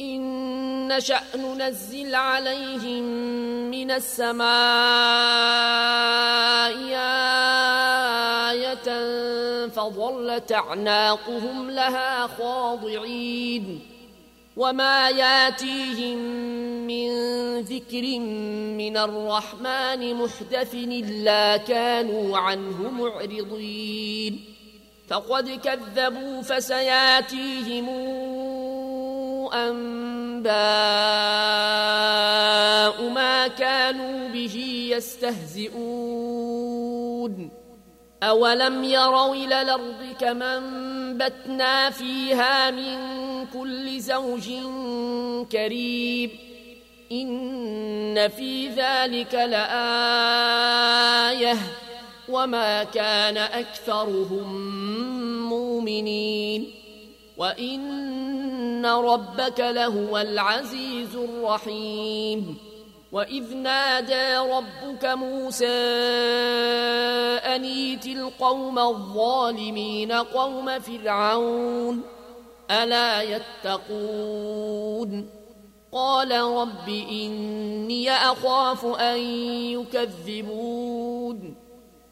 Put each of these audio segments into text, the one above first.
إن نشأ ننزل عليهم من السماء آية فظلت أعناقهم لها خاضعين وما ياتيهم من ذكر من الرحمن محدث إلا كانوا عنه معرضين فقد كذبوا فسياتيهم أنباء ما كانوا به يستهزئون. أولم يروا إلى الأرض كما انبتنا فيها من كل زوج كريم إن في ذلك لآية. وما كان أكثرهم مؤمنين. وإن ربك لهو العزيز الرحيم وإذ نادى ربك موسى أنيت القوم الظالمين قوم فرعون ألا يتقون قال رب إني أخاف أن يكذبون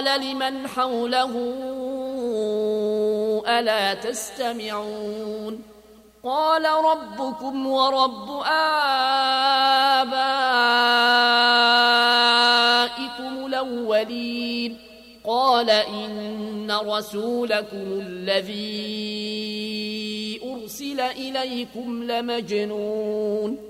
قال لمن حوله ألا تستمعون؟ قال ربكم ورب آبائكم الأولين. قال إن رسولكم الذي أرسل إليكم لمجنون.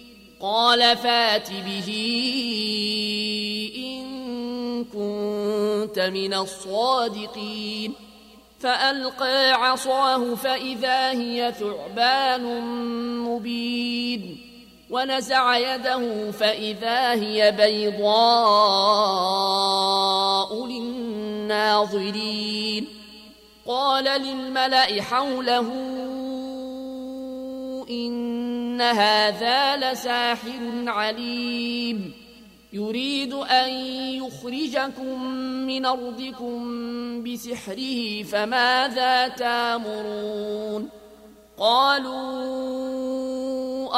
قال فات به إن كنت من الصادقين فألقى عصاه فإذا هي ثعبان مبين ونزع يده فإذا هي بيضاء للناظرين قال للملأ حوله إن هذا لساحر عليم. يريد أن يخرجكم من أرضكم بسحره فماذا تامرون؟ قالوا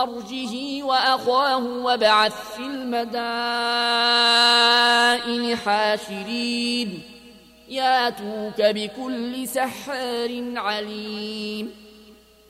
أرجه وأخاه وابعث في المدائن حاشرين. ياتوك بكل سحار عليم.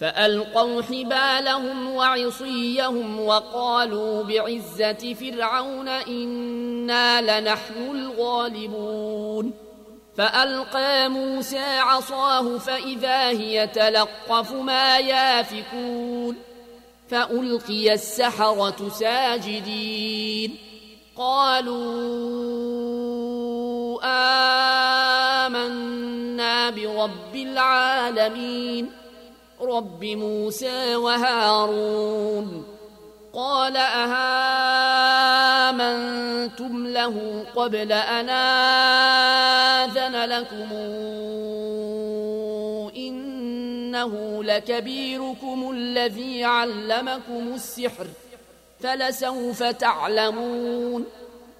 فألقوا حبالهم وعصيهم وقالوا بعزة فرعون إنا لنحن الغالبون. فألقى موسى عصاه فإذا هي تلقف ما يافكون. فألقي السحرة ساجدين. قالوا آمنا برب العالمين. رب موسى وهارون قال أهامنتم له قبل أن آذن لكم؟ إنه لكبيركم الذي علمكم السحر فلسوف تعلمون؟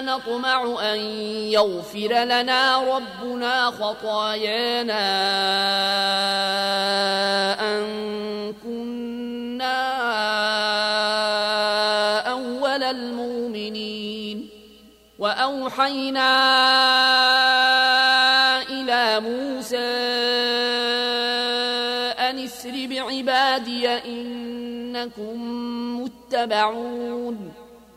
نطمع أن يغفر لنا ربنا خطايانا أن كنا أول المؤمنين. وأوحينا إلى موسى أن اسر بعبادي إنكم متبعون.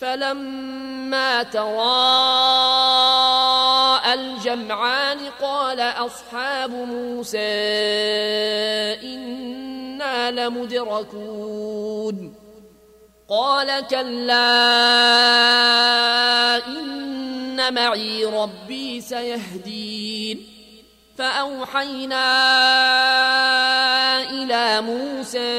فلما تراءى الجمعان قال أصحاب موسى إنا لمدركون. قال كلا إن معي ربي سيهدين. فأوحينا إلى موسى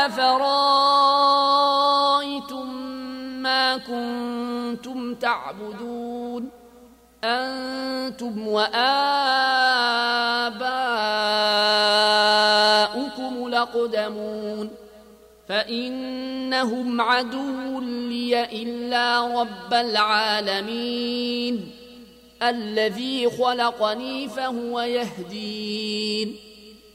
قال أفرأيتم ما كنتم تعبدون؟ أنتم وآباؤكم لقدمون فإنهم عدو لي إلا رب العالمين. الذي خلقني فهو يهدين.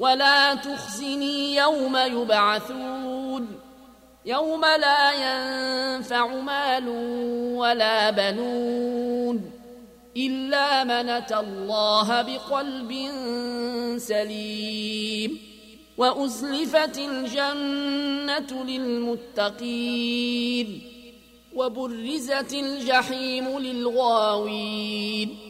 ولا تخزني يوم يبعثون يوم لا ينفع مال ولا بنون إلا من أتى الله بقلب سليم وأزلفت الجنة للمتقين وبرزت الجحيم للغاوين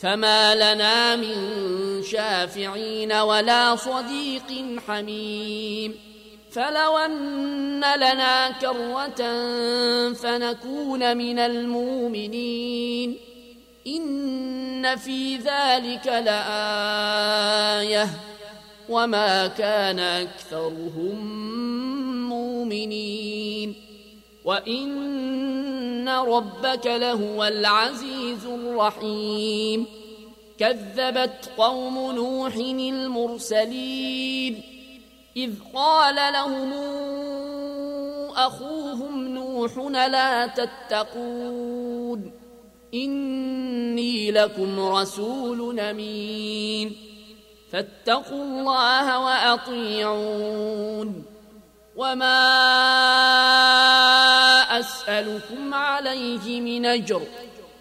فما لنا من شافعين ولا صديق حميم. فلو أن لنا كرة فنكون من المؤمنين. إن في ذلك لآية. وما كان أكثرهم مؤمنين. وإن ربك لهو العزيز الرحيم. كذبت قوم نوح المرسلين. إذ قال لهم أخوهم نوح لا تتقون. إني لكم رسول أمين. فاتقوا الله وأطيعون. وما أسألكم عليه من أجر.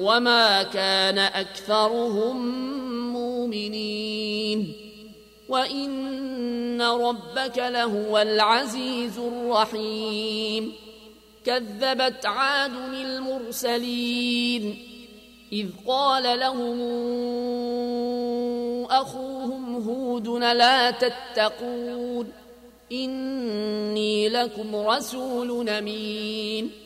وما كان أكثرهم مؤمنين وإن ربك لهو العزيز الرحيم كذبت عاد المرسلين إذ قال لهم أخوهم هود لا تتقون إني لكم رسول أمين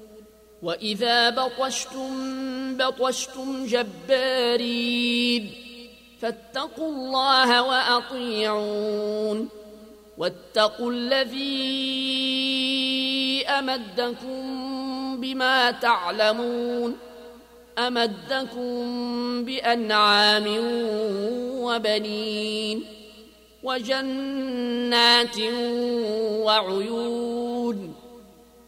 وإذا بطشتم بطشتم جبارين فاتقوا الله وأطيعون واتقوا الذي أمدكم بما تعلمون أمدكم بأنعام وبنين وجنات وعيون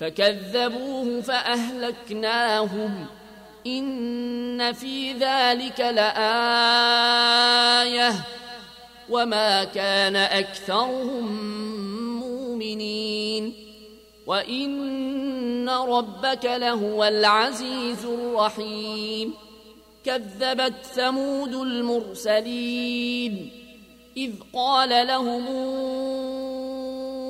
فكذبوه فأهلكناهم. إن في ذلك لآية. وما كان أكثرهم مؤمنين. وإن ربك لهو العزيز الرحيم. كذبت ثمود المرسلين. إذ قال لهم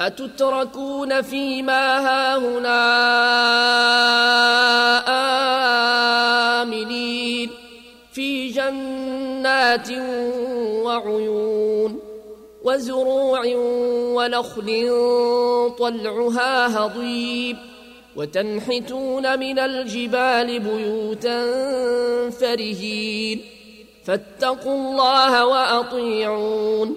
أتتركون فيما هاهنا آمنين في جنات وعيون وزروع ونخل طلعها هضيب وتنحتون من الجبال بيوتا فرهين فاتقوا الله وأطيعون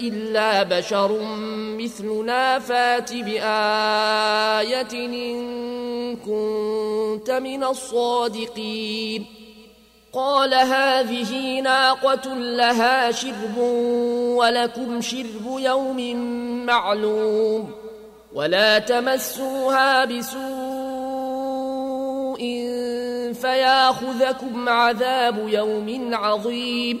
إلا بشر مثلنا فات بآية إن كنت من الصادقين قال هذه ناقة لها شرب ولكم شرب يوم معلوم ولا تمسوها بسوء فياخذكم عذاب يوم عظيم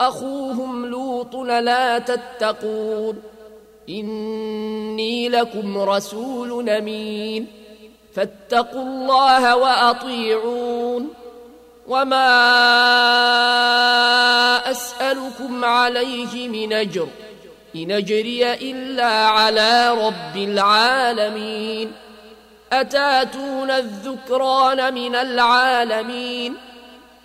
أخوهم لوط لا تتقون. إني لكم رسول أمين. فاتقوا الله وأطيعون. وما أسألكم عليه من أجر. إن أجري إلا على رب العالمين. أتاتون الذكران من العالمين؟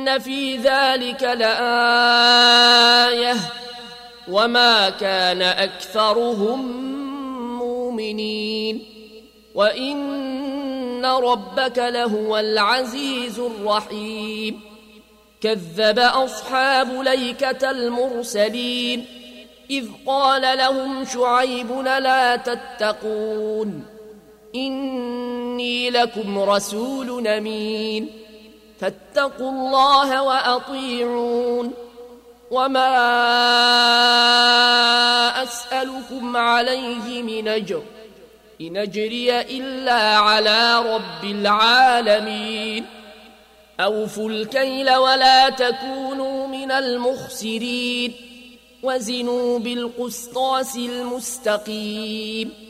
ان في ذلك لايه وما كان اكثرهم مؤمنين وان ربك لهو العزيز الرحيم كذب اصحاب ليكه المرسلين إذ قال لهم شعيب لا تتقون إني لكم رسول أمين فاتقوا الله وأطيعون. وما أسألكم عليه من أجر. إن أجري إلا على رب العالمين. أوفوا الكيل ولا تكونوا من المخسرين. وزنوا بالقسطاس المستقيم.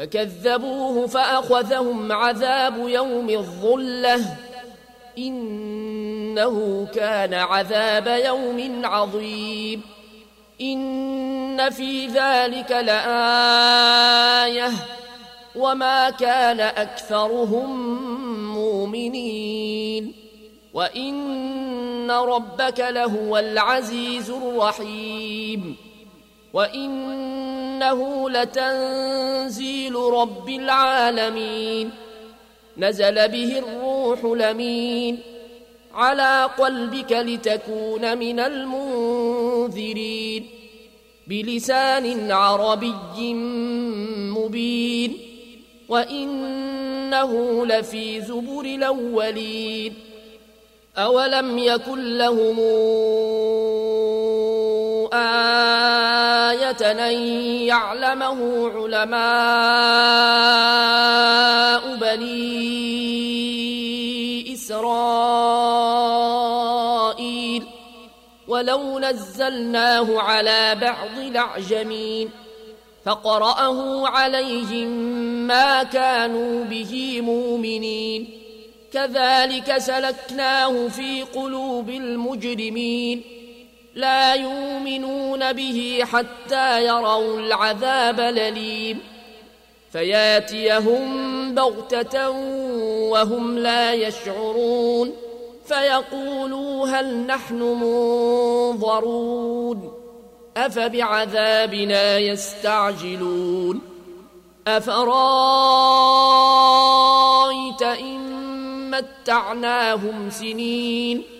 فكذبوه فأخذهم عذاب يوم الظلة. إنه كان عذاب يوم عظيم. إن في ذلك لآية. وما كان أكثرهم مؤمنين. وإن ربك لهو العزيز الرحيم. وإنه لتنزيل رب العالمين. نزل به الروح لمين على قلبك لتكون من المنذرين. بلسان عربي مبين. وإنه لفي زبر الأولين. أولم يكن لهم أن يعلمه علماء بني إسرائيل. ولو نزلناه على بعض الأعجمين فقرأه عليهم ما كانوا به مؤمنين. كذلك سلكناه في قلوب المجرمين. لا يؤمنون به حتى يروا العذاب الأليم. فياتيهم بغتة وهم لا يشعرون. فيقولوا هل نحن منظرون؟ أفبعذابنا يستعجلون؟ أفرأيت إن متعناهم سنين؟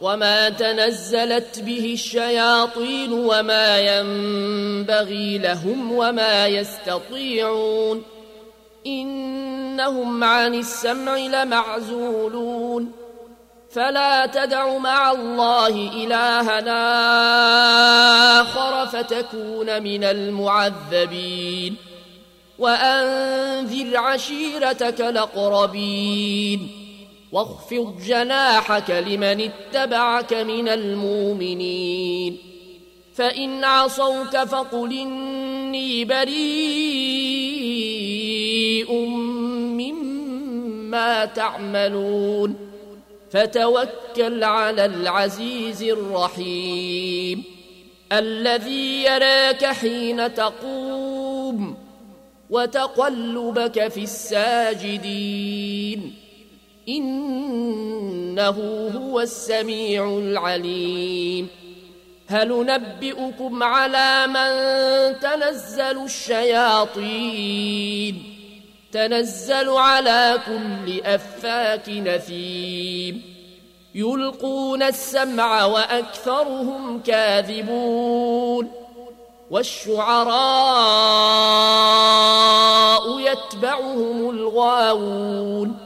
وما تنزلت به الشياطين وما ينبغي لهم وما يستطيعون إنهم عن السمع لمعزولون فلا تدع مع الله إلهنا آخر فتكون من المعذبين وأنذر عشيرتك الأقربين واخفض جناحك لمن اتبعك من المؤمنين. فإن عصوك فقل إني بريء مما تعملون. فتوكل على العزيز الرحيم. الذي يراك حين تقوم وتقلبك في الساجدين. إنه هو السميع العليم. هل نبئكم على من تنزل الشياطين؟ تنزل على كل أفاك نثيم. يلقون السمع وأكثرهم كاذبون. والشعراء يتبعهم الغاوون.